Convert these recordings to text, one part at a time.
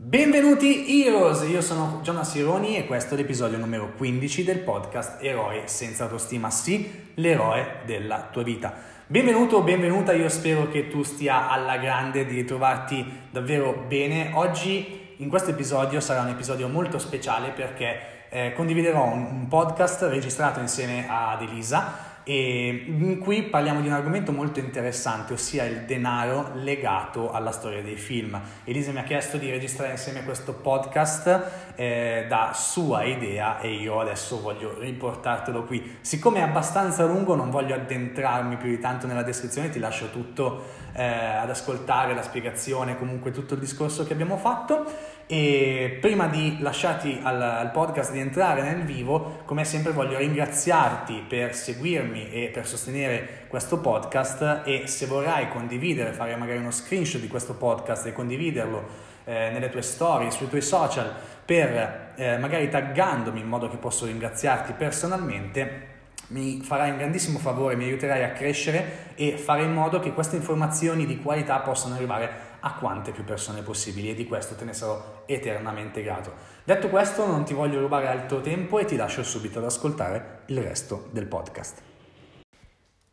Benvenuti Heroes, io sono Jonas Sironi e questo è l'episodio numero 15 del podcast Eroe senza autostima, sì, l'eroe della tua vita. Benvenuto benvenuta, io spero che tu stia alla grande, di ritrovarti davvero bene. Oggi in questo episodio sarà un episodio molto speciale perché eh, condividerò un, un podcast registrato insieme ad Elisa e in cui parliamo di un argomento molto interessante, ossia il denaro legato alla storia dei film. Elisa mi ha chiesto di registrare insieme questo podcast eh, da sua idea e io adesso voglio riportartelo qui. Siccome è abbastanza lungo non voglio addentrarmi più di tanto nella descrizione, ti lascio tutto eh, ad ascoltare, la spiegazione, comunque tutto il discorso che abbiamo fatto. E prima di lasciarti al, al, podcast, di entrare nel vivo, come sempre voglio ringraziarti per seguirmi e per sostenere questo podcast. E se vorrai condividere, fare magari uno screenshot di questo podcast e condividerlo eh, nelle tue storie, sui tuoi social, per eh, magari taggandomi in modo che posso ringraziarti personalmente, mi farai un grandissimo favore, mi aiuterai a crescere e fare in modo che queste informazioni di qualità possano arrivare a quante più persone possibili e di questo te ne sarò eternamente grato. Detto questo non ti voglio rubare altro tempo e ti lascio subito ad ascoltare il resto del podcast.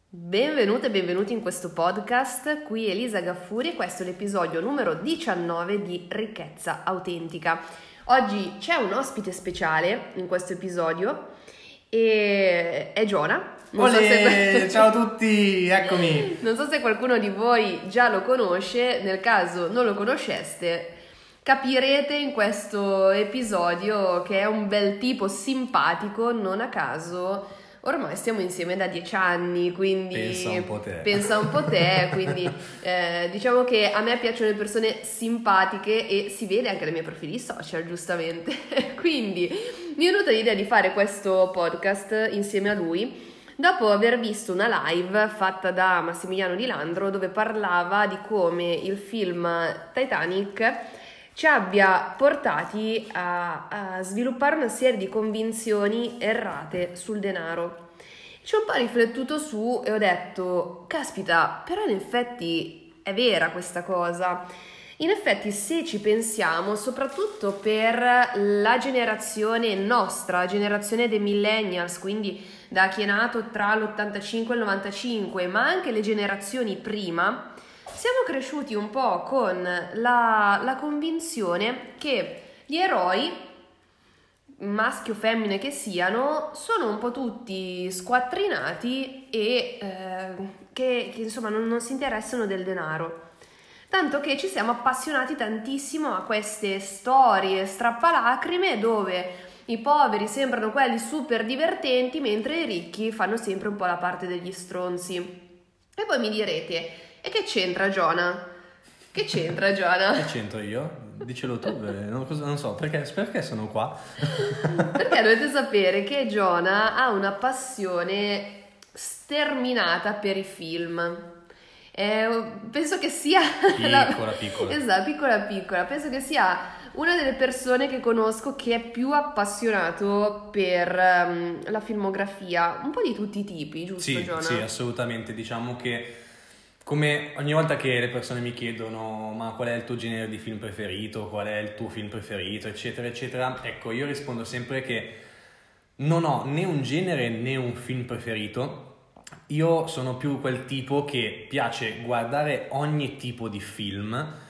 Benvenute e benvenuti in questo podcast, qui Elisa Gaffuri e questo è l'episodio numero 19 di Ricchezza Autentica. Oggi c'è un ospite speciale in questo episodio e è Giona so se... Ciao a tutti, eccomi. Non so se qualcuno di voi già lo conosce, nel caso non lo conosceste, capirete in questo episodio che è un bel tipo simpatico, non a caso. Ormai stiamo insieme da dieci anni, quindi pensa un po' te. Pensa un po' te, quindi eh, diciamo che a me piacciono le persone simpatiche e si vede anche dai miei profili social, giustamente. quindi mi è venuta l'idea di fare questo podcast insieme a lui dopo aver visto una live fatta da Massimiliano Di Landro dove parlava di come il film Titanic ci abbia portati a, a sviluppare una serie di convinzioni errate sul denaro. Ci ho un po' riflettuto su e ho detto, caspita, però in effetti è vera questa cosa. In effetti, se ci pensiamo, soprattutto per la generazione nostra, la generazione dei millennials, quindi da chi è nato tra l'85 e il 95, ma anche le generazioni prima, siamo cresciuti un po' con la, la convinzione che gli eroi, maschi o femmine che siano, sono un po' tutti squattrinati e eh, che, che, insomma non, non si interessano del denaro. Tanto che ci siamo appassionati tantissimo a queste storie strappalacrime dove i poveri sembrano quelli super divertenti, mentre i ricchi fanno sempre un po' la parte degli stronzi. E poi mi direte, e che c'entra Giona? Che c'entra Giona? Che c'entro io? Dicelo tu, non, non, so, perché, perché sono qua? perché dovete sapere che Giona ha una passione sterminata per i film. Eh, penso che sia... Piccola, piccola. esatto, piccola, piccola. Penso che sia una delle persone che conosco che è più appassionato per um, la filmografia, un po' di tutti i tipi, giusto sì, Giona? Sì, assolutamente. Diciamo che come ogni volta che le persone mi chiedono ma qual è il tuo genere di film preferito, qual è il tuo film preferito, eccetera, eccetera, ecco, io rispondo sempre che non ho né un genere né un film preferito. Io sono più quel tipo che piace guardare ogni tipo di film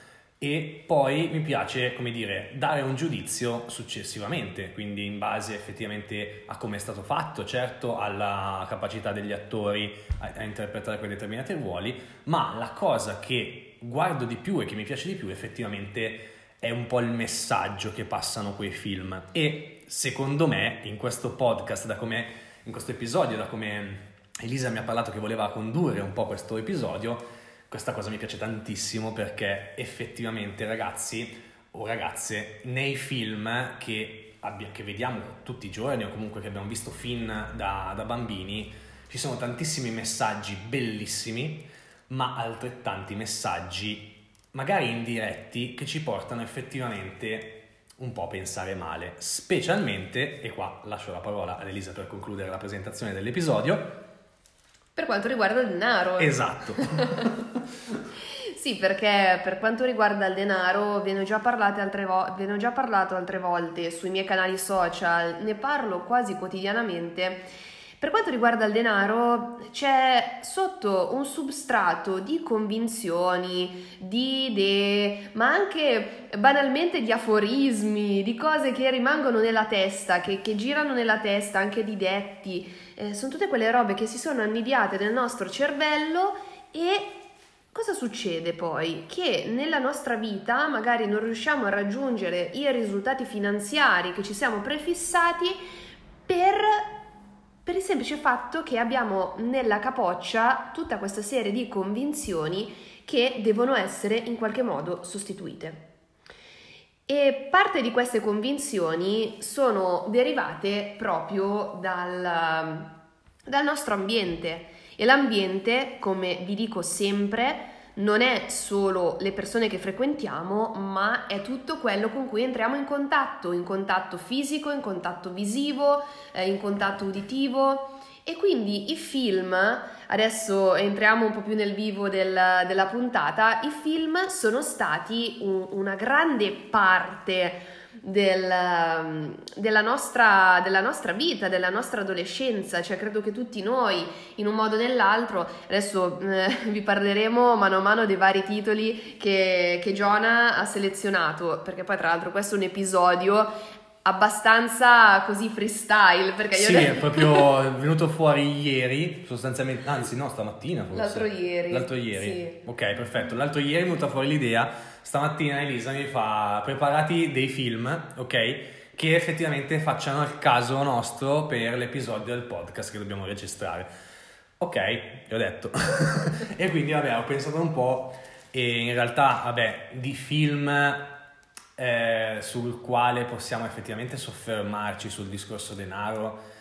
e poi mi piace, come dire, dare un giudizio successivamente, quindi in base effettivamente a come è stato fatto, certo alla capacità degli attori a, a interpretare quei determinati ruoli, ma la cosa che guardo di più e che mi piace di più effettivamente è un po' il messaggio che passano quei film. E secondo me in questo podcast, da come, in questo episodio, da come Elisa mi ha parlato che voleva condurre un po' questo episodio, questa cosa mi piace tantissimo perché effettivamente ragazzi o ragazze nei film che, abbia, che vediamo tutti i giorni o comunque che abbiamo visto fin da, da bambini ci sono tantissimi messaggi bellissimi ma altrettanti messaggi magari indiretti che ci portano effettivamente un po' a pensare male, specialmente, e qua lascio la parola ad Elisa per concludere la presentazione dell'episodio, per quanto riguarda il denaro. Esatto. Sì, perché per quanto riguarda il denaro, ve ne ho già, altre vo- ve ne ho già parlato altre volte sui miei canali social, ne parlo quasi quotidianamente. Per quanto riguarda il denaro, c'è sotto un substrato di convinzioni, di idee, ma anche banalmente di aforismi, di cose che rimangono nella testa, che, che girano nella testa, anche di detti. Eh, sono tutte quelle robe che si sono annidiate nel nostro cervello e Cosa succede poi? Che nella nostra vita magari non riusciamo a raggiungere i risultati finanziari che ci siamo prefissati per, per, il semplice fatto che abbiamo nella capoccia tutta questa serie di convinzioni che devono essere in qualche modo sostituite. E parte di queste convinzioni sono derivate proprio dal, dal nostro ambiente e l'ambiente, come vi dico sempre, non è solo le persone che frequentiamo, ma è tutto quello con cui entriamo in contatto, in contatto fisico, in contatto visivo, eh, in contatto uditivo. E quindi i film, adesso entriamo un po' più nel vivo del, della puntata, i film sono stati un, una grande parte del, um, della, nostra, della, nostra, vita, della nostra adolescenza, cioè credo che tutti noi in un modo o nell'altro, adesso eh, vi parleremo mano a mano dei vari titoli che, che Giona ha selezionato, perché poi tra l'altro questo è un episodio abbastanza così freestyle perché io sì è proprio venuto fuori ieri sostanzialmente anzi no stamattina forse. L'altro ieri l'altro ieri. sì. ok perfetto. L'altro ieri è venuta fuori l'idea. Stamattina Elisa mi fa preparati dei film ok? Che effettivamente facciano il caso nostro per l'episodio del podcast che dobbiamo registrare. Ok gli ho detto. E quindi vabbè ho pensato un po' e in realtà vabbè di film eh, sul quale possiamo effettivamente soffermarci sul discorso denaro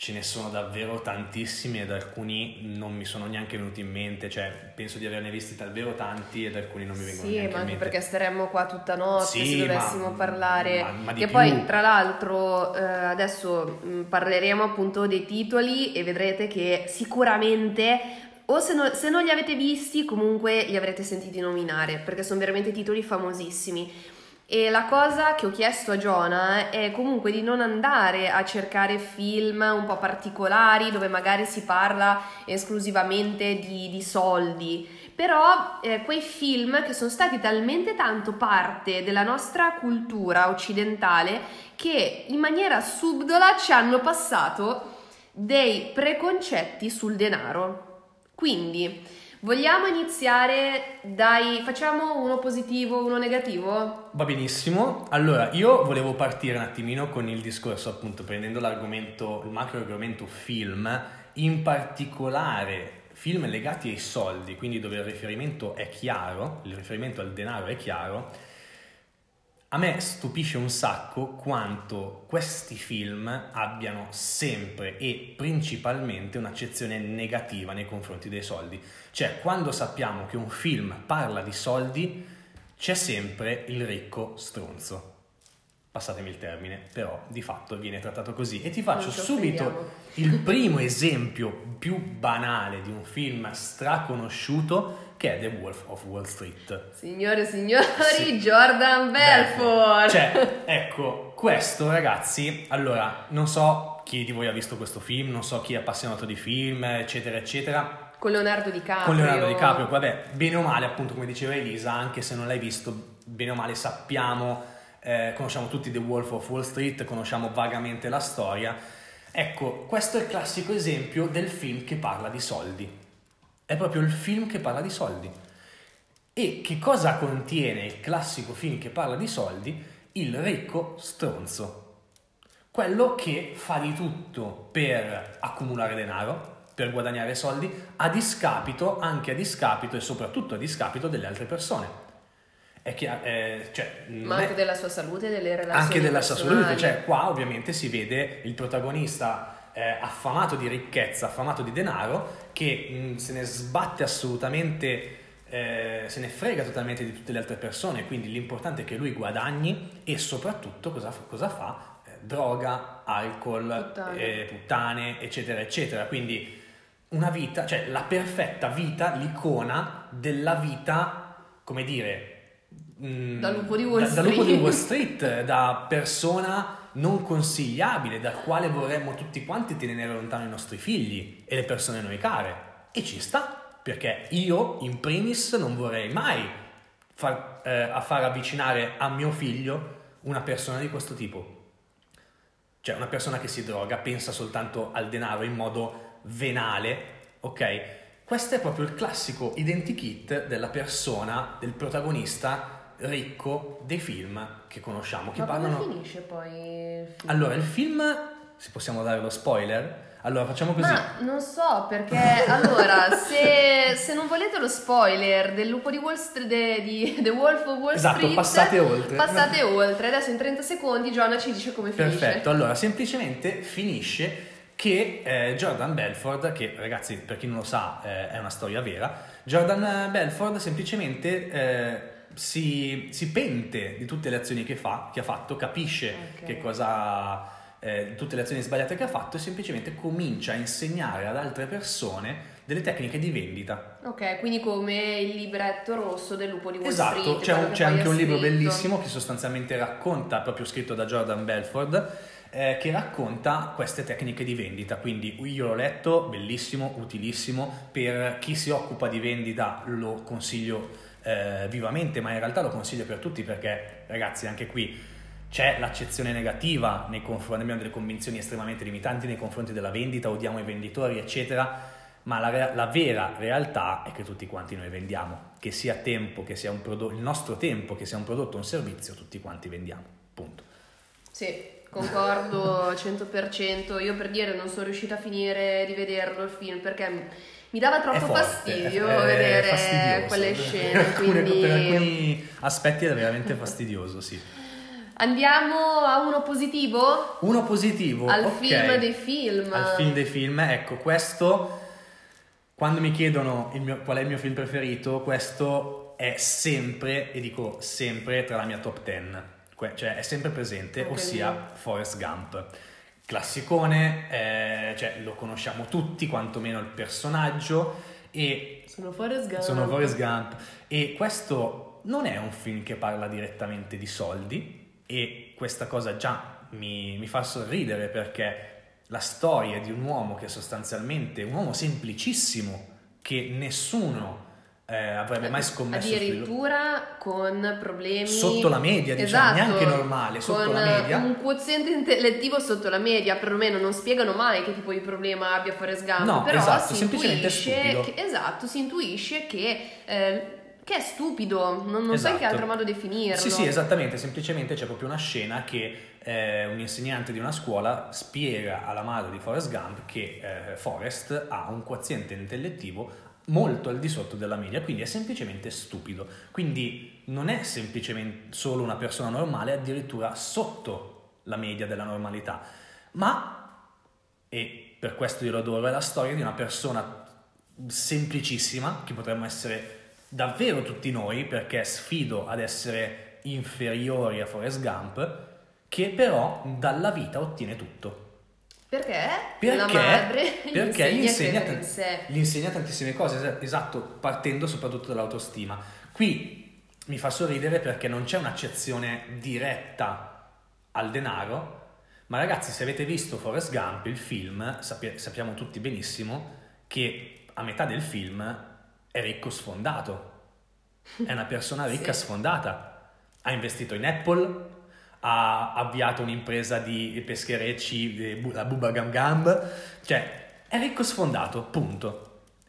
ce ne sono davvero tantissimi ed alcuni non mi sono neanche venuti in mente, cioè penso di averne visti davvero tanti ed alcuni non mi vengono sì, neanche in mente. Sì, ma anche perché staremmo qua tutta notte sì, se dovessimo ma, parlare. Ma, ma che più. poi, tra l'altro, eh, adesso mh, parleremo appunto dei titoli e vedrete che sicuramente o se, no, se, non li avete visti, comunque li avrete sentiti nominare, perché sono veramente titoli famosissimi. E la cosa che ho chiesto a Giona è comunque di non andare a cercare film un po' particolari dove magari si parla esclusivamente di, di soldi, però eh, quei film che sono stati talmente tanto parte della nostra cultura occidentale che in maniera subdola ci hanno passato dei preconcetti sul denaro. Quindi Vogliamo iniziare dai... facciamo uno positivo, uno negativo? Va benissimo. Allora, io volevo partire un attimino con il discorso, appunto, prendendo l'argomento, il macro argomento film, in particolare film legati ai soldi, quindi dove il riferimento è chiaro, il riferimento al denaro è chiaro a me stupisce un sacco quanto questi film abbiano sempre e principalmente un'accezione negativa nei confronti dei soldi. Cioè, quando sappiamo che un film parla di soldi, c'è sempre il ricco stronzo. Passatemi il termine, però di fatto viene trattato così. E ti faccio subito il primo esempio più banale di un film straconosciuto che è The Wolf of Wall Street. Signore e signori, sì. Jordan Belfort! Cioè, ecco, questo ragazzi, allora, non so chi di voi ha visto questo film, non so chi è appassionato di film, eccetera, eccetera. Con Leonardo DiCaprio. Con Leonardo DiCaprio, vabbè, bene o male, appunto, come diceva Elisa, anche se non l'hai visto, bene o male sappiamo, eh, conosciamo tutti The Wolf of Wall Street, conosciamo vagamente la storia. Ecco, questo è il classico esempio del film che parla di soldi è proprio il film che parla di soldi. E che cosa contiene il classico film che parla di soldi? Il ricco stronzo. Quello che fa di tutto per accumulare denaro, per guadagnare soldi, a discapito, anche a discapito e soprattutto a discapito delle altre persone. È chiaro, eh, cioè, Ma anche è... della sua salute e delle relazioni. Anche della personali. sua salute, cioè qua ovviamente si vede il protagonista eh, affamato di ricchezza, affamato di denaro, che mh, mm, se ne sbatte assolutamente, eh, se ne frega totalmente di tutte le altre persone, quindi l'importante è che lui guadagni e soprattutto cosa, cosa fa? Eh, droga, alcol, puttane. Eh, puttane, eccetera, eccetera. Quindi una vita, cioè la perfetta vita, l'icona della vita come dire, mm, Da lupo di Wall da, da Street. lupo di Wall Street, da persona non consigliabile, dal quale vorremmo tutti quanti tenere lontano i nostri figli e le persone a noi care. E ci sta, perché io in primis non vorrei mai far, eh, far avvicinare a mio figlio una persona di questo tipo. Cioè una persona che si droga, pensa soltanto al denaro in modo venale, ok? Questo è proprio il classico identikit della persona, del protagonista ricco dei film che conosciamo, che Ma parlano... come finisce poi il film? Allora, il film, se possiamo dare lo spoiler, allora facciamo così. Ma non so perché allora se, se non volete lo spoiler del lupo di Wall Street de- di The Wolf of Wall Esatto, Street passate oltre. passate oltre adesso in 30 secondi Giovanna ci dice come finisce Perfetto, allora semplicemente finisce che eh, Jordan Belford, che ragazzi per chi non lo sa eh, è una storia vera, Jordan Belford semplicemente eh, si, si pente di tutte le azioni che fa, che ha fatto, capisce Ok. che cosa... eh, tutte le azioni sbagliate che ha fatto e semplicemente comincia a insegnare ad altre persone delle tecniche di vendita. ok quindi come il libretto rosso del lupo di Wall Esatto, Street c'è, che c'è poi anche un libro scritto. bellissimo che sostanzialmente racconta, proprio scritto da Jordan Belford, eh, che racconta queste tecniche di vendita. Quindi io l'ho letto, bellissimo, utilissimo, per chi si occupa di vendita lo consiglio eh, vivamente, ma in realtà lo consiglio per tutti perché ragazzi anche qui c'è l'accezione negativa nei confronti, abbiamo delle convinzioni estremamente limitanti nei confronti della vendita, odiamo i venditori, eccetera, ma la, la vera realtà è che tutti quanti noi vendiamo, che sia tempo, che sia un prodotto, il nostro tempo, che sia un prodotto o un servizio, tutti quanti vendiamo, punto. sì concordo 100% io per dire non sono riuscita a finire di vederlo il film perché mi dava È troppo forte, fastidio è- è vedere fastidioso. quelle scene Alcune- quindi Per alcuni aspetti è veramente fastidioso, sì. andiamo a uno positivo Uno positivo, al ok. film dei film al film dei film. Ecco, questo, quando mi chiedono mio- qual è il mio film preferito, questo è sempre, e dico sempre, tra la mia top 10. Que- cioè è sempre presente, Ok. ossia Forrest Gump. Classicone, eh, cioè lo conosciamo tutti, quantomeno il personaggio, e sono Forrest Gump sono Forrest Gump. E questo non è un film che parla direttamente di soldi e questa cosa già mi, mi fa sorridere perché la storia di un uomo che sostanzialmente, un uomo semplicissimo, che nessuno eh, avrebbe mai scommesso addirittura con problemi Sotto la media, diciamo, Esatto, neanche normale, sotto la media. un quoziente intellettivo sotto la media perlomeno non spiegano mai che tipo di problema abbia Forrest Gump No, però esatto, si semplicemente stupido. che, esatto si intuisce che, eh, che è stupido non, non so in che Esatto. altro modo definirlo Sì, sì, esattamente, semplicemente c'è proprio una scena che eh, un insegnante di una scuola spiega alla madre di Forrest Gump che eh, Forrest ha un quoziente intellettivo molto al di sotto della media, quindi è semplicemente stupido. Quindi non è semplicemente solo una persona normale, addirittura sotto la media della normalità. Ma, e per questo io lo adoro, è la storia di una persona semplicissima, che potremmo essere davvero tutti noi, perché sfido ad essere inferiori a Forrest Gump, che però dalla vita ottiene tutto. Perché? Perché? la madre Perché gli gli insegna insegna, a credere in tant- sé gli insegna tantissime cose, es- esatto, partendo soprattutto dall'autostima. Qui mi fa sorridere perché non c'è un'accezione diretta al denaro, ma ragazzi, se avete visto Forrest Gump, il film, sappia- sappiamo tutti benissimo che a metà del film è ricco sfondato. È una persona ricca Sì. sfondata. Ha investito in Apple, ha avviato un'impresa di pescherecci, eh, la Bubba Gam Gam, cioè è ricco sfondato, punto.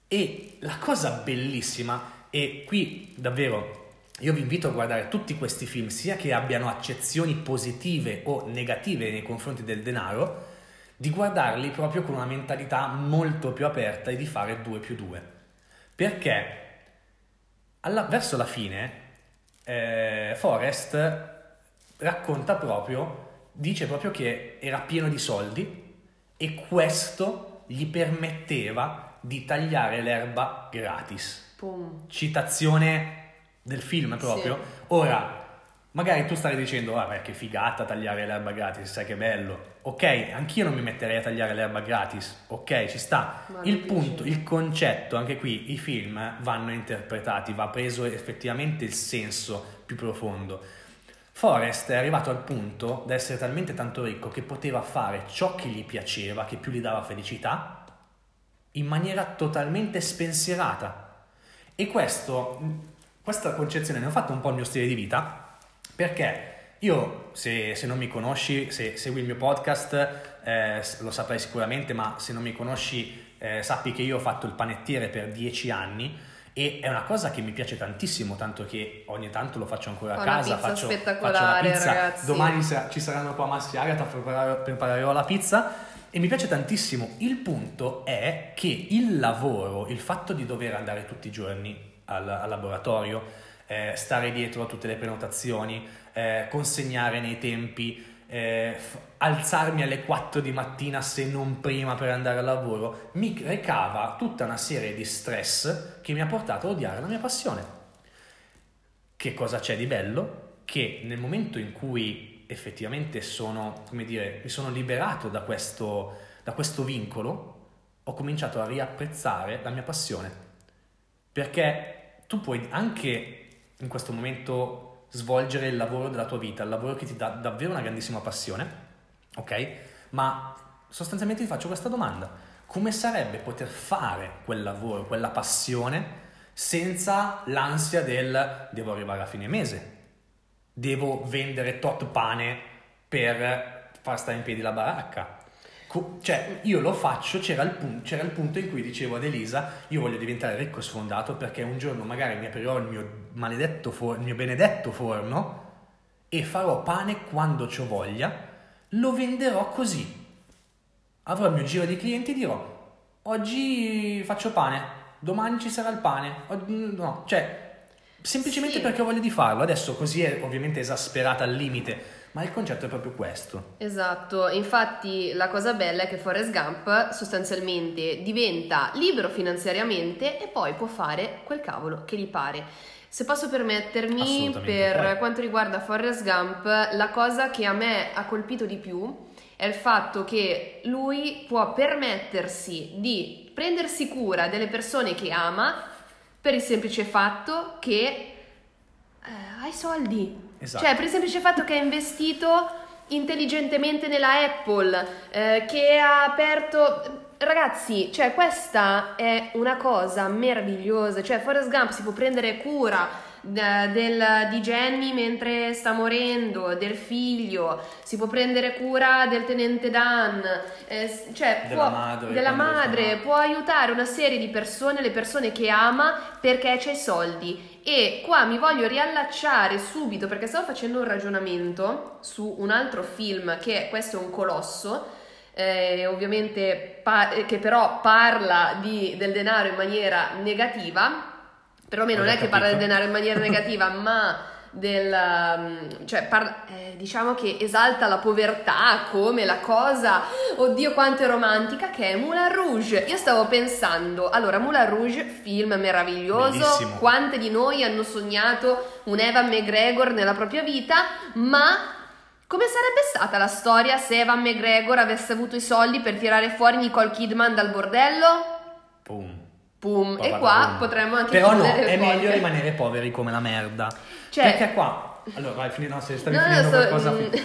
E la cosa bellissima, e qui davvero io vi invito a guardare tutti questi film, sia che abbiano accezioni positive o negative nei confronti del denaro, di guardarli proprio con una mentalità molto più aperta e di fare 2 più 2. Perché alla- verso la fine eh, Forrest racconta proprio, dice proprio che era pieno di soldi e questo gli permetteva di tagliare l'erba gratis. Pum. Citazione del film proprio. Sì. Ora, Magari tu stai dicendo, vabbè, che figata tagliare l'erba gratis, sai che bello. Ok, anch'io non mi metterei a tagliare l'erba gratis, ok, ci sta. Ma il punto, piace. il concetto, anche qui, i film vanno interpretati, va preso effettivamente il senso più profondo. Forrest è arrivato al punto da essere talmente tanto ricco che poteva fare ciò che gli piaceva, che più gli dava felicità, in maniera totalmente spensierata. E questo, questa concezione ne ho fatto un po' il mio stile di vita, perché io, se, se non mi conosci, se segui il mio podcast, eh, lo saprai sicuramente, ma se non mi conosci, eh, sappi che io ho fatto il panettiere per dieci anni e è una cosa che mi piace tantissimo, tanto che ogni tanto lo faccio ancora a una casa. faccio, faccio la pizza. ragazzi. Domani ci saranno qua Massi e Agatha, preparar- preparerò la pizza e mi piace tantissimo. Il punto è che il lavoro, il fatto di dover andare tutti i giorni al, al laboratorio, eh, stare dietro a tutte le prenotazioni, eh, consegnare nei tempi, eh, alzarmi alle 4 di mattina se non prima per andare al lavoro, mi recava tutta una serie di stress che mi ha portato a odiare la mia passione. Che cosa c'è di bello? Che nel momento in cui effettivamente sono, come dire, mi sono liberato da questo, da questo vincolo, ho cominciato a riapprezzare la mia passione. Perché tu puoi anche in questo momento svolgere il lavoro della tua vita, il lavoro che ti dà davvero una grandissima passione, ok? Ma sostanzialmente ti faccio questa domanda. Come sarebbe poter fare quel lavoro, quella passione, senza l'ansia del devo arrivare a fine mese, devo vendere tot pane per far stare in piedi la baracca. Co- cioè, io lo faccio, c'era il, pun- c'era il punto in cui dicevo ad Elisa, io voglio diventare ricco e sfondato perché un giorno magari mi aprirò il mio maledetto forno, il mio benedetto forno e farò pane quando ho voglia, lo venderò così. Avrò il mio giro di clienti e dirò, oggi faccio pane, domani ci sarà il pane, o- no, cioè, semplicemente Sì. perché ho voglia di farlo. Adesso così è ovviamente esasperata al limite, ma il concetto è proprio questo. Esatto, infatti la cosa bella è che Forrest Gump sostanzialmente diventa libero finanziariamente e poi può fare quel cavolo che gli pare. Se posso permettermi, per vai. quanto riguarda Forrest Gump, la cosa che a me ha colpito di più è il fatto che lui può permettersi di prendersi cura delle persone che ama per il semplice fatto che eh, ha i soldi. Esatto. Cioè, per il semplice fatto che ha investito intelligentemente nella Apple, eh, che ha aperto... Ragazzi, cioè questa è una cosa meravigliosa, cioè Forrest Gump si può prendere cura del- di Jenny mentre sta morendo, del figlio, si può prendere cura del tenente Dan, eh, cioè Della può- madre, della madre, può aiutare una serie di persone, le persone che ama perché c'è i soldi. E qua mi voglio riallacciare subito perché stavo facendo un ragionamento su un altro film che questo è un colosso. eh, ovviamente pa- eh, che però parla di- del denaro in maniera negativa perlomeno non è che parla del denaro in maniera negativa ma del um, cioè parla- eh, diciamo che esalta la povertà come la cosa oddio quanto è romantica che è Moulin Rouge io stavo pensando allora Moulin Rouge film meraviglioso Bellissimo. quante di noi hanno sognato un Evan McGregor nella propria vita ma come sarebbe stata la storia se Evan McGregor avesse avuto i soldi per tirare fuori Nicole Kidman dal bordello? Pum. Pum, e qua potremmo anche Però no, è meglio rimanere poveri come la merda. Cioè- Perché qua... Allora, vai, fini- no, se stavi No, no, finendo qualcosa... mm, fi-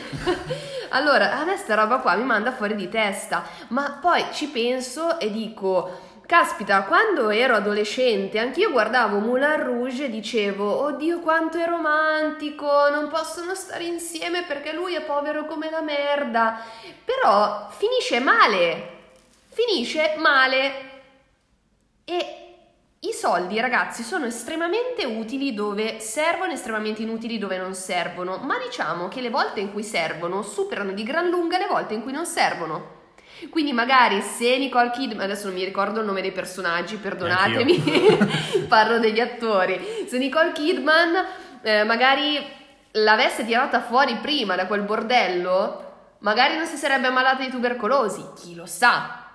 allora, a me sta roba qua mi manda fuori di testa, ma poi ci penso e dico, caspita, quando ero adolescente anch'io guardavo Moulin Rouge e dicevo, oddio quanto è romantico, non possono stare insieme perché lui è povero come la merda, però finisce male, finisce male e i soldi, ragazzi, sono estremamente utili dove servono, estremamente inutili dove non servono, ma diciamo che le volte in cui servono superano di gran lunga le volte in cui non servono. Quindi magari se Nicole Kidman, adesso non mi ricordo il nome dei personaggi, perdonatemi, parlo degli attori, se Nicole Kidman eh, magari l'avesse tirata fuori prima da quel bordello, magari non si sarebbe ammalata di tubercolosi, chi lo sa.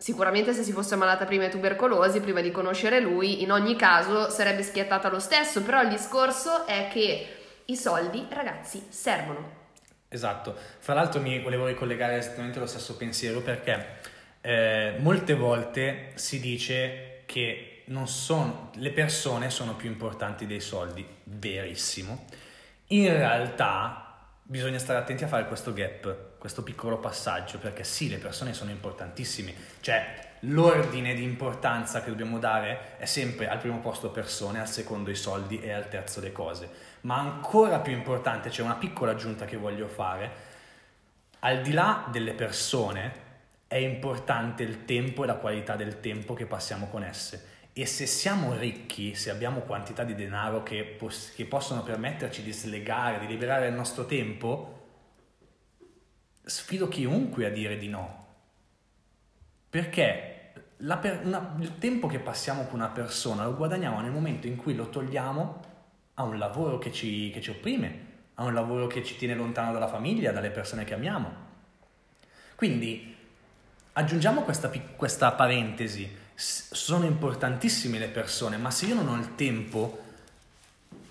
Sicuramente se si fosse ammalata prima di tubercolosi, prima di conoscere lui, in ogni caso sarebbe schiattata lo stesso, però il discorso è che I soldi, ragazzi, servono. Esatto, fra l'altro mi volevo ricollegare esattamente lo stesso pensiero perché eh, molte volte si dice che sono, le persone sono più importanti dei soldi, verissimo. In realtà bisogna stare attenti a fare questo gap, questo piccolo passaggio, perché sì, le persone sono importantissime, cioè l'ordine di importanza che dobbiamo dare è sempre al primo posto persone, al secondo i soldi e al terzo le cose. Ma ancora più importante, c'è una piccola aggiunta che voglio fare, al di là delle persone è importante il tempo e la qualità del tempo che passiamo con esse. E se siamo ricchi, se abbiamo quantità di denaro che, pos- che possono permetterci di slegare, di liberare il nostro tempo, sfido chiunque a dire di no. Perché per, una, il tempo che passiamo con una persona lo guadagniamo nel momento in cui lo togliamo a un lavoro che ci, che ci opprime, a un lavoro che ci tiene lontano dalla famiglia, dalle persone che amiamo. Quindi aggiungiamo questa, questa parentesi, sono importantissime le persone, ma se io non ho il tempo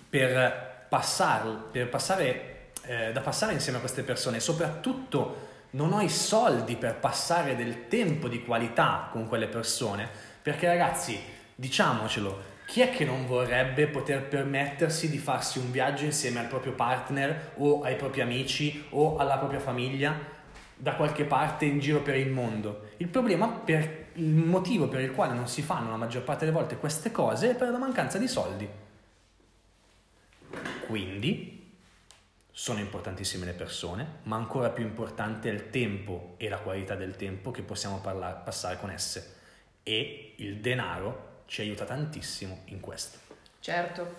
per, passar, per passare, eh, da passare insieme a queste persone, soprattutto non ho i soldi per passare del tempo di qualità con quelle persone, perché ragazzi, diciamocelo, chi è che non vorrebbe poter permettersi di farsi un viaggio insieme al proprio partner o ai propri amici o alla propria famiglia da qualche parte in giro per il mondo? Il problema, per il motivo per il quale non si fanno la maggior parte delle volte queste cose è per la mancanza di soldi. Quindi sono importantissime le persone, ma ancora più importante è il tempo e la qualità del tempo che possiamo parla- passare con esse. E il denaro ci aiuta tantissimo in questo. Certo,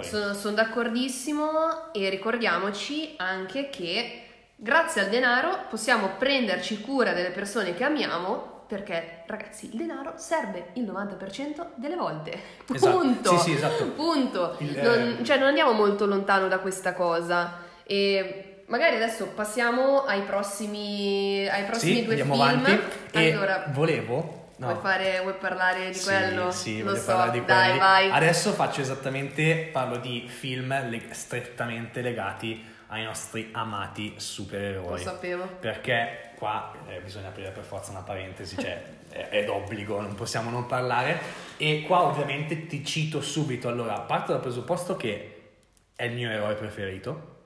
sono, sono d'accordissimo e ricordiamoci anche che grazie al denaro possiamo prenderci cura delle persone che amiamo perché ragazzi il denaro serve il 90% delle volte esatto. punto sì, sì, esatto. punto il, non, cioè non andiamo molto lontano da questa cosa e magari adesso passiamo ai prossimi, ai prossimi sì, due film. Avanti. Allora, volevo No. Vuoi, fare, vuoi, parlare di sì, quello? Sì, Lo voglio so, parlare di dai, quelli. vai. Adesso faccio esattamente, parlo di film leg- strettamente legati ai nostri amati supereroi. Lo sapevo. Perché qua eh, bisogna aprire per forza una parentesi, cioè è, è d'obbligo, non possiamo non parlare. E qua ovviamente ti cito subito, allora, parto dal presupposto che è il mio eroe preferito,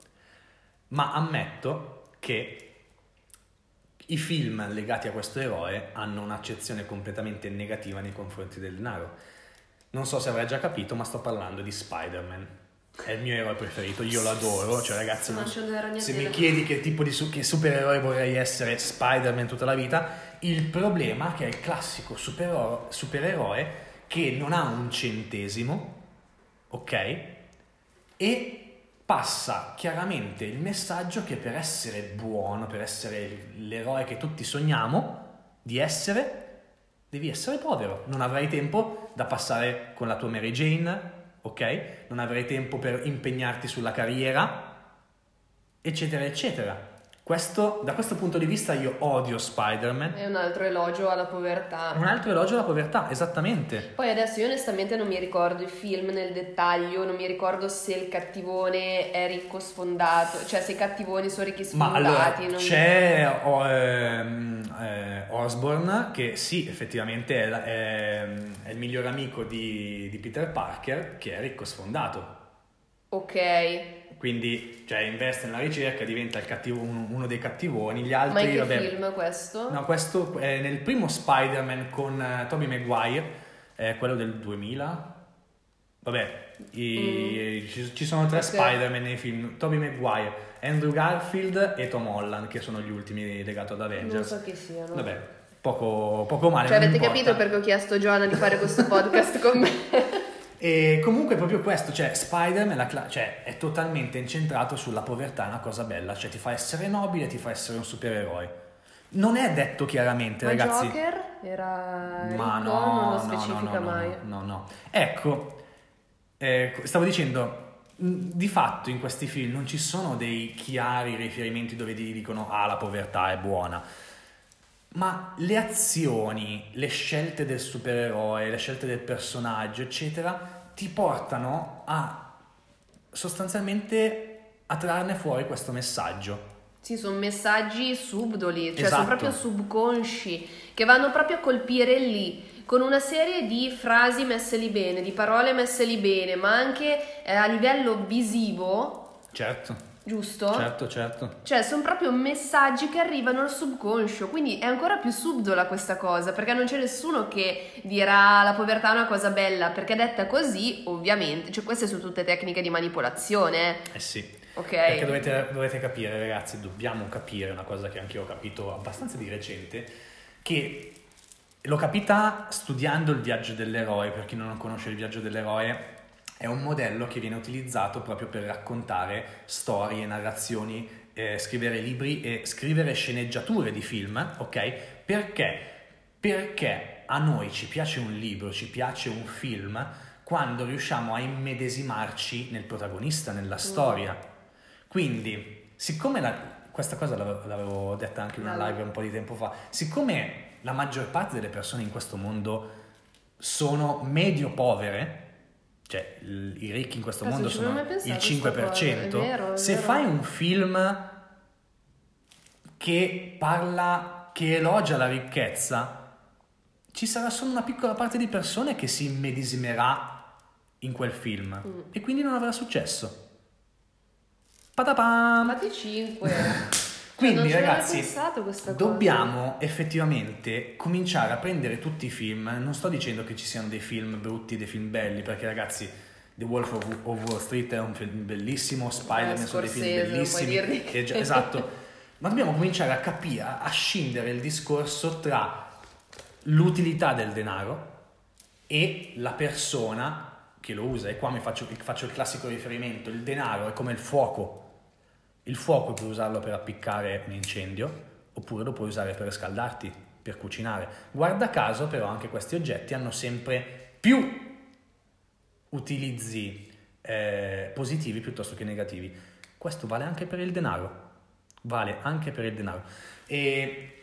ma ammetto che i film legati a questo eroe hanno un'accezione completamente negativa nei confronti del denaro. Non so se avrai già capito, ma sto parlando di Spider-Man. È il mio eroe preferito, io lo adoro. Cioè, ragazzi, non, se mi chiedi che tipo di su- che supereroe vorrei essere, Spider-Man tutta la vita, il problema è che è il classico supereroe, supereroe che non ha un centesimo, ok? E passa chiaramente il messaggio che per essere buono, per essere l'eroe che tutti sogniamo di essere, devi essere povero. Non avrai tempo da passare con la tua Mary Jane, ok? Non avrai tempo per impegnarti sulla carriera, eccetera, eccetera. Questo, da questo punto di vista io odio Spider-Man. È un altro elogio alla povertà. Un altro elogio alla povertà, esattamente. Poi adesso io onestamente non mi ricordo il film nel dettaglio, non mi ricordo se il cattivone è ricco sfondato, cioè se i cattivoni sono ricchi sfondati. Ma allora, non... c'è oh, ehm, eh, Osborne che sì, effettivamente è, è, è il miglior amico di, di Peter Parker che è ricco sfondato. Ok. Quindi, cioè, investe nella ricerca, diventa cattivo, uno dei cattivoni. Gli altri, Ma in che vabbè, film questo? No, questo è nel primo Spider-Man con uh, Tobey Maguire, eh, quello del 2000. Vabbè, i, mm. ci, ci, sono tre okay. Spider-Man nei film: Tobey Maguire, Andrew Garfield e Tom Holland, che sono gli ultimi legati ad Avengers. Non so chi siano. Vabbè, poco, poco male. Cioè, avete capito perché ho chiesto a Giovanna di fare questo podcast con me? E comunque è proprio questo, cioè Spider-Man cla- cioè, è totalmente incentrato sulla povertà, è una cosa bella, cioè ti fa essere nobile, ti fa essere un supereroe. Non è detto chiaramente, Ma ragazzi. Joker era ricco, Ma no, non lo no, specifica no, no, mai. No, no, no. Ecco, eh, stavo dicendo, di fatto in questi film non ci sono dei chiari riferimenti dove ti dicono ah la povertà è buona. Ma le azioni, le scelte del supereroe, le scelte del personaggio, eccetera, ti portano a sostanzialmente a trarne fuori questo messaggio. Sì, sono messaggi subdoli, cioè Esatto. sono proprio subconsci, che vanno proprio a colpire lì, con una serie di frasi messe lì bene, di parole messe lì bene, ma anche eh, a livello visivo, Certo, giusto? certo, certo. Cioè, sono proprio messaggi che arrivano al subconscio, quindi è ancora più subdola questa cosa, perché non c'è nessuno che dirà la povertà è una cosa bella, perché detta così, ovviamente, cioè queste sono tutte tecniche di manipolazione, Eh sì. ok? Perché dovete, dovete capire, ragazzi, dobbiamo capire una cosa che anche io ho capito abbastanza di recente, che l'ho capita studiando il viaggio dell'eroe, per chi non conosce il viaggio dell'eroe, è un modello che viene utilizzato proprio per raccontare storie, narrazioni, eh, scrivere libri e scrivere sceneggiature di film, ok? Perché? Perché a noi ci piace un libro, ci piace un film quando riusciamo a immedesimarci nel protagonista, nella storia. Quindi, siccome la- questa cosa l'avevo, l'avevo detta anche in una live un po' di tempo fa, siccome la maggior parte delle persone in questo mondo sono medio povere, cioè i ricchi in questo Cazzo, mondo sono il a sta 5%, cosa, è vero, se fai un film che parla, che elogia la ricchezza, ci sarà solo una piccola parte di persone che si immedesimerà in quel film Mm. e quindi non avrà successo. Patapam! Fatti 5. Quindi non ragazzi, dobbiamo effettivamente cominciare a prendere tutti i film. Non sto dicendo che ci siano dei film brutti, dei film belli, perché ragazzi, The Wolf of, of Wall Street è un film bellissimo, Spider-Man Eh, sono dei film bellissimi. che già- esatto. Ma dobbiamo cominciare a capire, a scindere il discorso tra l'utilità del denaro e la persona che lo usa. E qua mi faccio, faccio il classico riferimento, il denaro è come il fuoco. Il fuoco puoi usarlo per appiccare un incendio oppure lo puoi usare per scaldarti, per cucinare. Guarda caso però anche questi oggetti hanno sempre più utilizzi eh, positivi piuttosto che negativi. Questo vale anche per il denaro. Vale anche per il denaro. E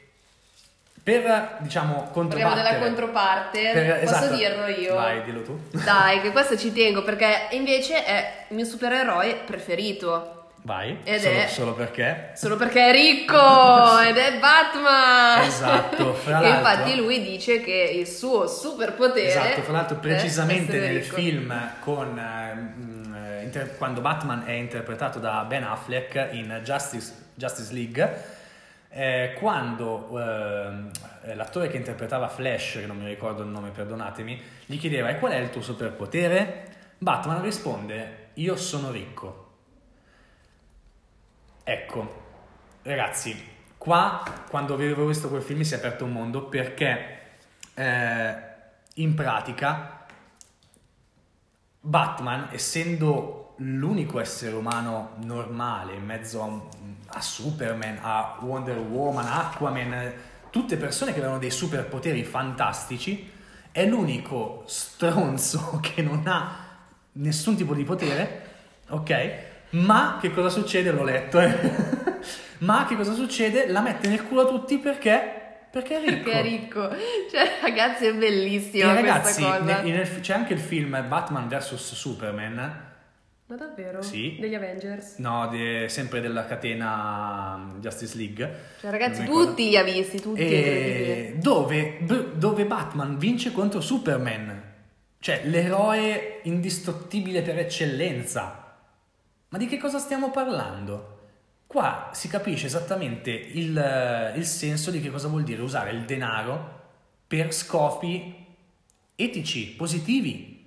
per, diciamo, Parliamo controbattere... della controparte, per- posso esatto. dirlo io? Vai, dillo tu. Dai, che questo ci tengo perché invece è il mio supereroe preferito. Vai, Ed solo, è- solo perché... Solo perché è ricco ed è Batman. Esatto, fra e infatti lui dice che il suo superpotere Esatto, fra l'altro precisamente nel ricco. film con, eh, inter- quando Batman è interpretato da Ben Affleck in Justice, Justice League, eh, quando eh, l'attore che interpretava Flash, che non mi ricordo il nome, perdonatemi, gli chiedeva e qual è il tuo superpotere? Batman risponde io sono ricco. Ecco, ragazzi, qua quando avevo visto quel film mi si è aperto un mondo perché eh, in pratica Batman, essendo l'unico essere umano normale in mezzo a, a Superman, a Wonder Woman, Aquaman, tutte persone che avevano dei superpoteri fantastici, è l'unico stronzo che non ha nessun tipo di potere, ok? Ma che cosa succede? L'ho letto, eh. Ma che cosa succede? La mette nel culo a tutti perché? Perché è ricco. Perché è ricco. Cioè, ragazzi, è bellissima E ragazzi, ne- nel- c'è anche il film Batman vs Superman, Ma davvero? Sì. Degli Avengers? no, de- sempre della catena Justice League. Cioè, ragazzi, tutti li ha visti, tutti. E dove, dove Batman vince contro Superman, cioè l'eroe indistruttibile per eccellenza. Ma di che cosa stiamo parlando? Qua si capisce esattamente il, il senso di che cosa vuol dire usare il denaro per scopi etici, positivi.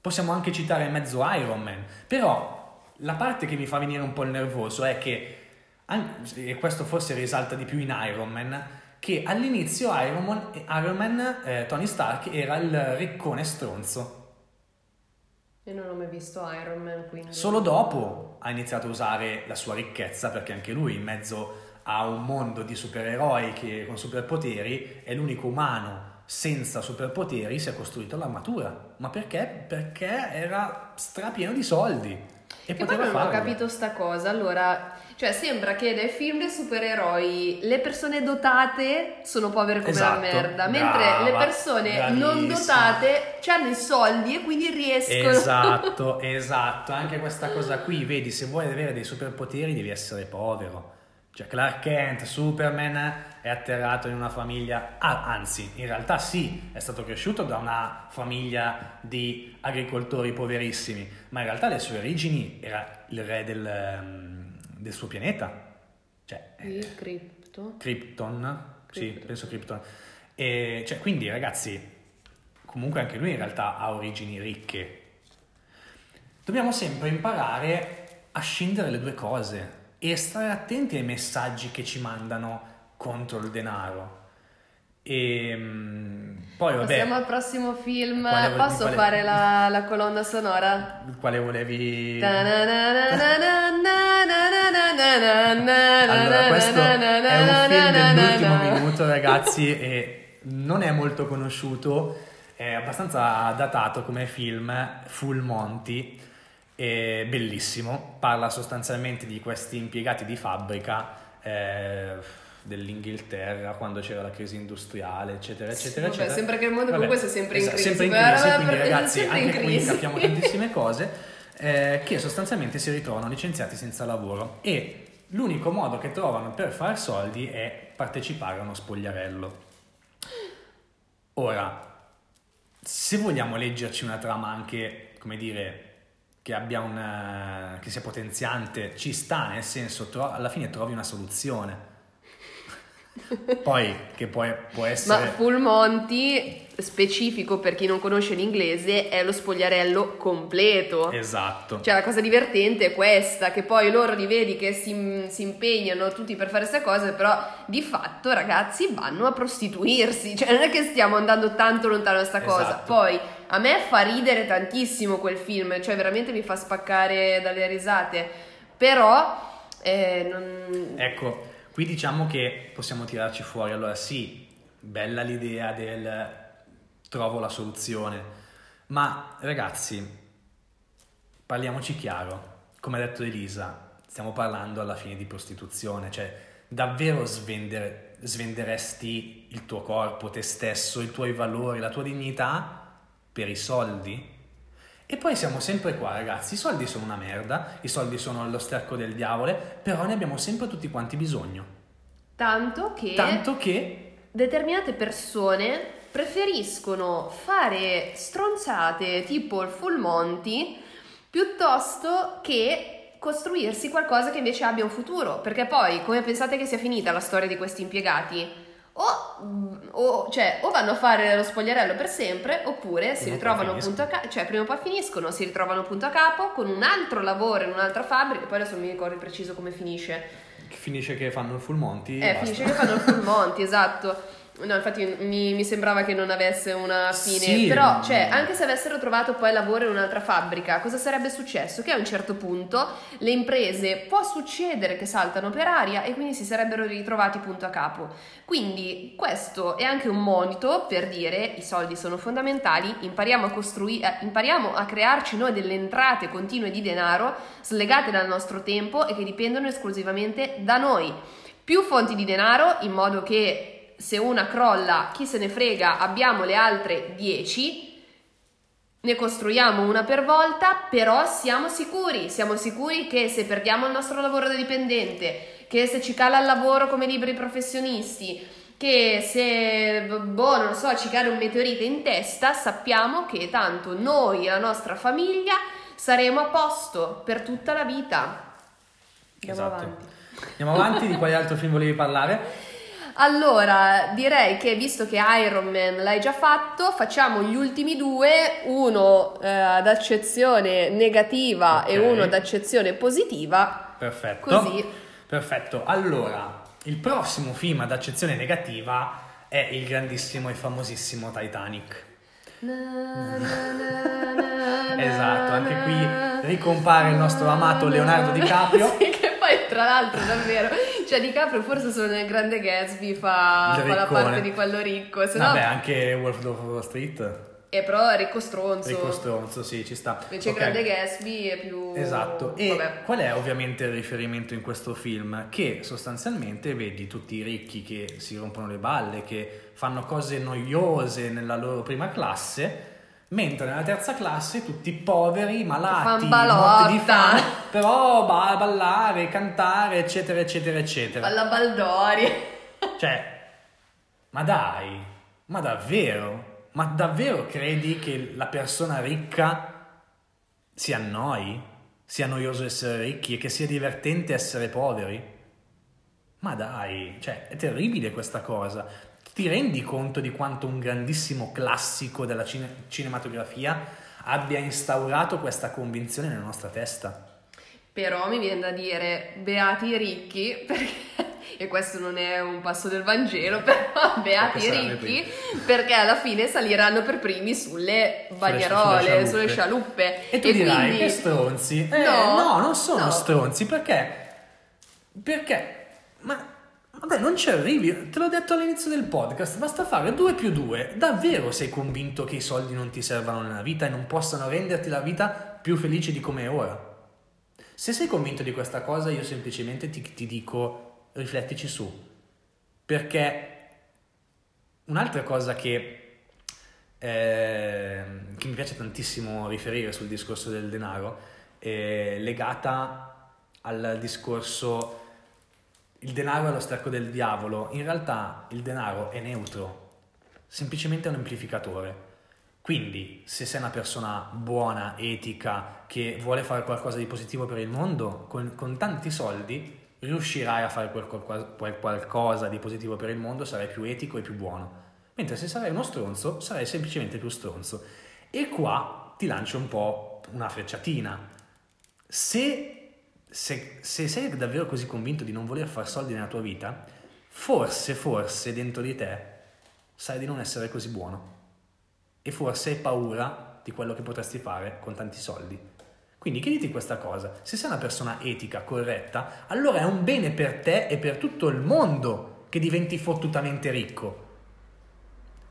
Possiamo anche citare mezzo Iron Man, però la parte che mi fa venire un po' il nervoso è che, e questo forse risalta di più in Iron Man, che all'inizio Iron Man, Iron Man, eh, Tony Stark era il riccone stronzo. Io non ho mai visto Iron Man, quindi... Solo dopo ha iniziato a usare la sua ricchezza perché anche lui in mezzo a un mondo di supereroi che, con superpoteri è l'unico umano senza superpoteri si è costruito l'armatura. Ma perché? Perché era strapieno di soldi. E Che poi non ho farlo. capito sta cosa. Allora, cioè, sembra che nei film dei supereroi le persone dotate sono povere come Esatto. la merda, mentre le persone non bravissima. dotate hanno i soldi e quindi riescono. Esatto, esatto, anche questa cosa qui, vedi, se vuoi avere dei superpoteri devi essere povero. Cioè Clark Kent, Superman è atterrato in una famiglia, ah, anzi, in realtà sì, è stato cresciuto da una famiglia di agricoltori poverissimi, ma in realtà le sue origini era il re del, ehm, del suo pianeta. Cioè, Di cripto. Krypton, sì, Krypton. penso Krypton. E, cioè, quindi ragazzi, comunque anche lui in realtà ha origini ricche. Dobbiamo sempre imparare a scindere le due cose e stare attenti ai messaggi che ci mandano contro il denaro. E mm, poi vabbè, Passiamo al prossimo film. Quale- Posso quale- fare la, la colonna sonora? quale volevi... Allora, Allora, questo è un film dell'ultimo minuto, ragazzi, e non è molto conosciuto, è abbastanza datato come film, Full Monty, è bellissimo, parla sostanzialmente di questi impiegati di fabbrica eh, dell'Inghilterra quando c'era la crisi industriale, eccetera, eccetera, Vabbè, eccetera. sembra che il mondo Vabbè, comunque sia sempre in esatto, crisi, Sempre in crisi, quindi ragazzi, anche qui capiamo tantissime cose eh, che sostanzialmente si ritrovano licenziati senza lavoro e l'unico modo che trovano per fare soldi è partecipare a uno spogliarello. Ora, se vogliamo leggerci una trama anche, come dire, che abbia una, che sia potenziante, ci sta, nel senso, tro- alla fine trovi una soluzione. Poi, che può Ma essere... Full Monty, specifico per chi non conosce l'inglese, è lo spogliarello completo. Esatto. Cioè la cosa divertente è questa, che poi loro li vedi che si, si impegnano tutti per fare queste cose, però di fatto ragazzi vanno a prostituirsi, cioè non è che stiamo andando tanto lontano da sta cosa. Esatto. Poi a me fa ridere tantissimo quel film, cioè veramente mi fa spaccare dalle risate, però eh, non... Ecco, qui diciamo che possiamo tirarci fuori. Allora, sì, bella l'idea del trovo la soluzione, ma ragazzi, parliamoci chiaro. Come ha detto Elisa, stiamo parlando alla fine di prostituzione, cioè davvero svendere, svenderesti il tuo corpo, te stesso, i tuoi valori, la tua dignità per i soldi? E poi siamo sempre qua, ragazzi. I soldi sono una merda, i soldi sono lo sterco del diavolo, però ne abbiamo sempre tutti quanti bisogno. Tanto che... Tanto che determinate persone preferiscono fare stronzate tipo il full monty piuttosto che costruirsi qualcosa che invece abbia un futuro. Perché poi, come pensate che sia finita la storia di questi impiegati? O, o- cioè, o vanno a fare lo spogliarello per sempre, oppure si ritrovano poi punto a capo, cioè prima o poi finiscono, si ritrovano punto a capo con un altro lavoro in un'altra fabbrica, poi adesso non mi ricordo preciso come finisce. finisce che fanno il full monty. Eh, finisce che fanno il full monty, esatto. No, infatti mi, mi sembrava che non avesse una fine. Sì. Però, cioè, anche se avessero trovato poi lavoro in un'altra fabbrica, cosa sarebbe successo? Che a un certo punto le imprese può succedere che saltano per aria e quindi si sarebbero ritrovati punto a capo. Quindi questo è anche un monito per dire i soldi sono fondamentali, impariamo a costruire, impariamo a crearci noi delle entrate continue di denaro slegate dal nostro tempo e che dipendono esclusivamente da noi. Più fonti di denaro in modo che se una crolla, chi se ne frega, abbiamo le altre 10, ne costruiamo una per volta, però siamo sicuri, siamo sicuri che se perdiamo il nostro lavoro da dipendente, che se ci cala il lavoro come liberi professionisti, che se, boh, non lo so, ci cade un meteorite in testa, sappiamo che tanto noi e la nostra famiglia saremo a posto per tutta la vita. Andiamo Esatto. avanti. Andiamo avanti, di quale altro film volevi parlare? Allora, direi che visto che Iron Man l'hai già fatto, facciamo gli ultimi due, uno eh, ad accezione negativa Ok. e uno ad accezione positiva. Perfetto. Così. Perfetto. Allora, il prossimo film ad accezione negativa è il grandissimo e famosissimo Titanic. Esatto, anche qui ricompare il nostro amato Leonardo DiCaprio. Sì, che poi tra l'altro davvero, cioè DiCaprio forse solo nel grande Gatsby fa, fa la parte di quello ricco, se no Vabbè, anche Wolf of Wall Street. è però Ricco Stronzo. Ricco Stronzo, sì, ci sta. Invece Ok. Grande Gatsby è più... Esatto, e Vabbè. qual è ovviamente il riferimento in questo film? Che sostanzialmente vedi tutti i ricchi che si rompono le balle, che fanno cose noiose nella loro prima classe, mentre nella terza classe tutti poveri, malati, morti di fame, però ba- ballare, cantare, eccetera, eccetera, eccetera. Alla Baldoria. Cioè, ma dai, ma davvero? Ma davvero credi che la persona ricca si annoi? Sia noioso essere ricchi e che sia divertente essere poveri? Ma dai, cioè, è terribile questa cosa. Ti rendi conto di quanto un grandissimo classico della cine- cinematografia abbia instaurato questa convinzione nella nostra testa? Però mi viene da dire, beati i ricchi, perché... E questo non è un passo del Vangelo, però beati i ricchi perché alla fine saliranno per primi sulle bagnerole, sulle sulle scialuppe. E tu dirai, quindi- che stronzi? Eh, No, no, non sono no. stronzi, perché? Perché? Ma, dai, non ci arrivi, te l'ho detto all'inizio del podcast, basta fare 2 più 2. Davvero sei convinto che i soldi non ti servano nella vita e non possano renderti la vita più felice di come è ora? Se sei convinto di questa cosa, io semplicemente ti, ti dico, riflettici su. Perché un'altra cosa che, eh, che mi piace tantissimo riferire sul discorso del denaro è legata al discorso il denaro è lo sterco del diavolo. In realtà il denaro è neutro, semplicemente un amplificatore. Quindi, se sei una persona buona, etica, che vuole fare qualcosa di positivo per il mondo, con, con tanti soldi riuscirai a fare quel qualcosa di positivo per il mondo, sarai più etico e più buono. Mentre se sarai uno stronzo, sarai semplicemente più stronzo. E qua ti lancio un po' una frecciatina. Se, se, se sei davvero così convinto di non voler fare soldi nella tua vita, forse, forse dentro di te sai di non essere così buono. E forse hai paura di quello che potresti fare con tanti soldi. Quindi chiediti questa cosa, se sei una persona etica, corretta, allora è un bene per te e per tutto il mondo che diventi fottutamente ricco.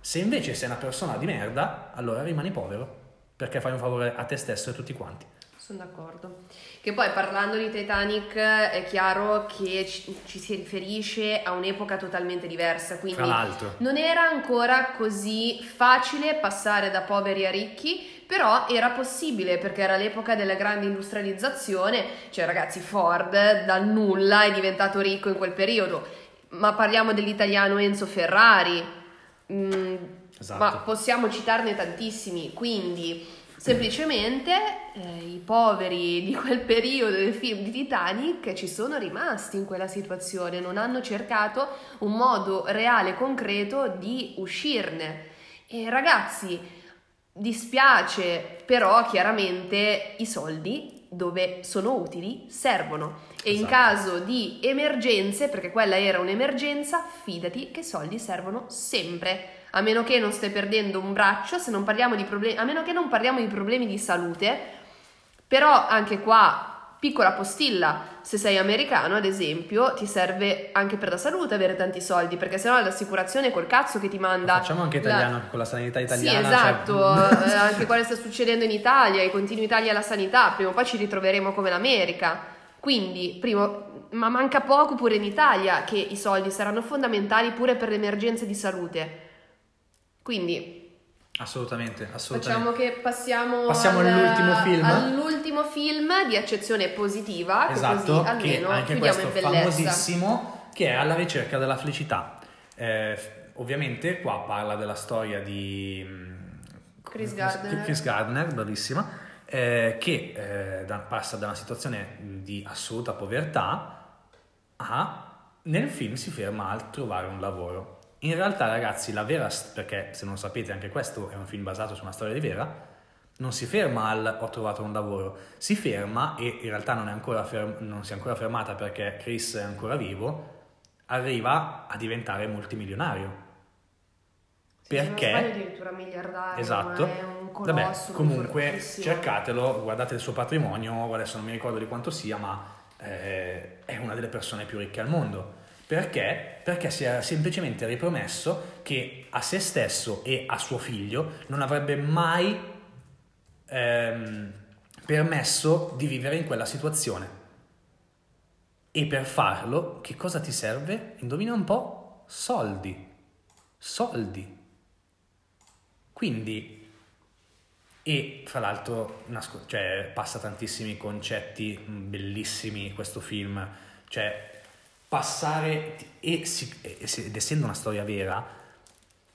Se invece sei una persona di merda, allora rimani povero, perché fai un favore a te stesso e a tutti quanti. Sono d'accordo. Che poi parlando di Titanic è chiaro che ci, ci si riferisce a un'epoca totalmente diversa, quindi Tra l'altro. non era ancora così facile passare da poveri a ricchi, però era possibile perché era l'epoca della grande industrializzazione, cioè ragazzi Ford dal nulla è diventato ricco in quel periodo, ma parliamo dell'italiano Enzo Ferrari, mm, Esatto. ma possiamo citarne tantissimi, quindi semplicemente eh, i poveri di quel periodo del film di Titanic ci sono rimasti in quella situazione, non hanno cercato un modo reale, concreto di uscirne. E ragazzi, dispiace, però chiaramente i soldi dove sono utili servono e in Esatto. caso di emergenze, perché quella era un'emergenza, fidati che i soldi servono sempre. A meno che non stai perdendo un braccio, se non parliamo di problemi, a meno che non parliamo di problemi di salute, però anche qua piccola postilla, se sei americano ad esempio, ti serve anche per la salute avere tanti soldi, perché sennò l'assicurazione col cazzo che ti manda Facciamo anche la- italiano con la sanità italiana. sì, cioè- esatto, eh, anche quello che sta succedendo in Italia, i continui tagli alla sanità, prima o poi ci ritroveremo come l'America. Quindi, primo, ma manca poco pure in Italia che i soldi saranno fondamentali pure per le emergenze di salute. Quindi, Assolutamente, assolutamente. facciamo che passiamo, Passiamo al- all'ultimo film. all'ultimo film di accezione positiva, che Esatto, così che almeno anche chiudiamo in questo bellezza. famosissimo che è alla ricerca della felicità. Eh, ovviamente qua parla della storia di mm, Chris Gardner. Chris Gardner, bravissima, eh, che eh, da- passa da una situazione di assoluta povertà a nel film si ferma al trovare un lavoro. In realtà, ragazzi, la vera, perché se non sapete, anche questo è un film basato su una storia di vera, non si ferma al ho trovato un lavoro, si ferma e in realtà non, è ancora ferm- non si è ancora fermata perché Chris è ancora vivo, arriva a diventare multimilionario. Sì, se Perché? sbaglio addirittura miliardario, Esatto. un Vabbè, colosso comunque cercatelo, guardate il suo patrimonio, adesso non mi ricordo di quanto sia, ma eh, è una delle persone più ricche al mondo. Perché? Perché si era semplicemente ripromesso che a se stesso e a suo figlio non avrebbe mai ehm, permesso di vivere in quella situazione. E per farlo, che cosa ti serve? Indovina un po'? Soldi. Soldi. Quindi, e fra l'altro nasco- cioè, passa tantissimi concetti bellissimi questo film, cioè passare, e ed essendo una storia vera,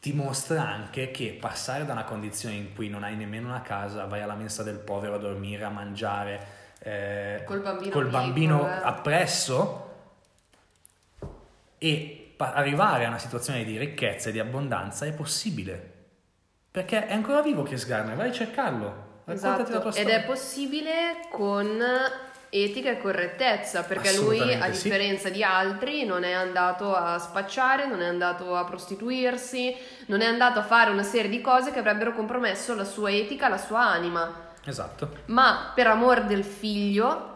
ti mostra anche che passare da una condizione in cui non hai nemmeno una casa, vai alla mensa del povero a dormire, a mangiare, eh, Col bambino col piccolo, bambino eh. appresso e pa- arrivare a una situazione di ricchezza e di abbondanza è possibile. Perché è ancora vivo Chris Garner, vai a cercarlo. Esatto, ed è possibile con etica e correttezza, perché lui, a sì. differenza di altri, non è andato a spacciare, non è andato a prostituirsi, non è andato a fare una serie di cose che avrebbero compromesso la sua etica, la sua anima. Esatto. Ma per amor del figlio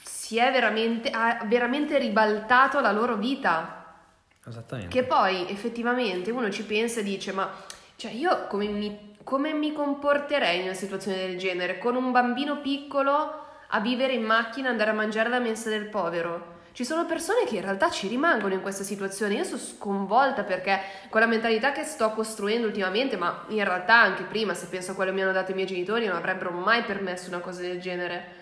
si è veramente, ha veramente ribaltato la loro vita. Esattamente. Che poi effettivamente uno ci pensa e dice: Ma cioè, io come mi, come mi comporterei in una situazione del genere? Con un bambino piccolo a vivere in macchina, andare a mangiare alla mensa del povero? Ci sono persone che in realtà ci rimangono in questa situazione. Io sono sconvolta perché con la mentalità che sto costruendo ultimamente, ma in realtà anche prima, se penso a quello che mi hanno dato i miei genitori, non avrebbero mai permesso una cosa del genere.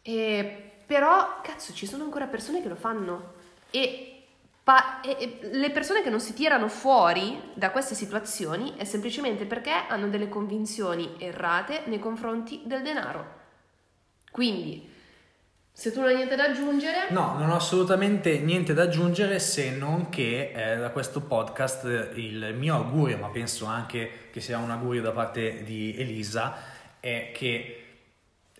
E, però, cazzo, ci sono ancora persone che lo fanno. E, pa- e- e le persone che non si tirano fuori da queste situazioni è semplicemente perché hanno delle convinzioni errate nei confronti del denaro. Quindi, se tu non hai niente da aggiungere, No, non ho assolutamente niente da aggiungere se non che eh, da questo podcast eh, il mio augurio, ma penso anche che sia un augurio da parte di Elisa, è che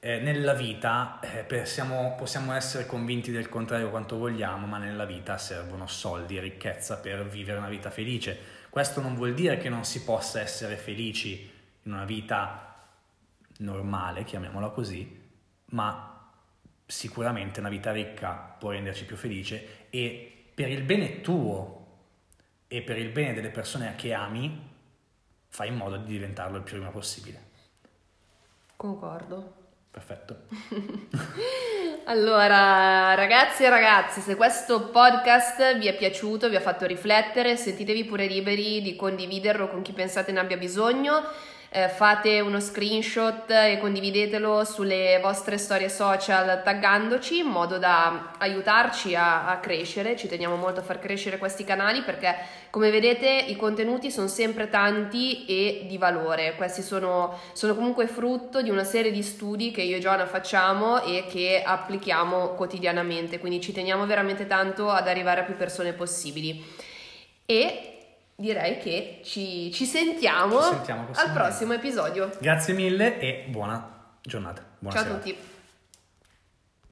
eh, nella vita eh, per- siamo- possiamo essere convinti del contrario quanto vogliamo, ma nella vita servono soldi e ricchezza per vivere una vita felice. Questo non vuol dire che non si possa essere felici in una vita normale, chiamiamola così, ma sicuramente una vita ricca può renderci più felice e per il bene tuo e per il bene delle persone che ami fai in modo di diventarlo il più prima possibile. concordo. Perfetto. Allora, ragazzi e ragazze, se questo podcast vi è piaciuto, vi ha fatto riflettere, sentitevi pure liberi di condividerlo con chi pensate ne abbia bisogno. Eh, fate uno screenshot e condividetelo sulle vostre storie social taggandoci in modo da aiutarci a, a crescere. Ci teniamo molto a far crescere questi canali perché, come vedete, i contenuti sono sempre tanti e di valore. Questi sono, sono comunque frutto di una serie di studi che io e Giovanna facciamo e che applichiamo quotidianamente. Quindi ci teniamo veramente tanto ad arrivare a più persone possibili. E direi che ci, ci sentiamo, Ci sentiamo al prossimo episodio. Grazie mille e buona giornata. Ciao a Buonasera. tutti.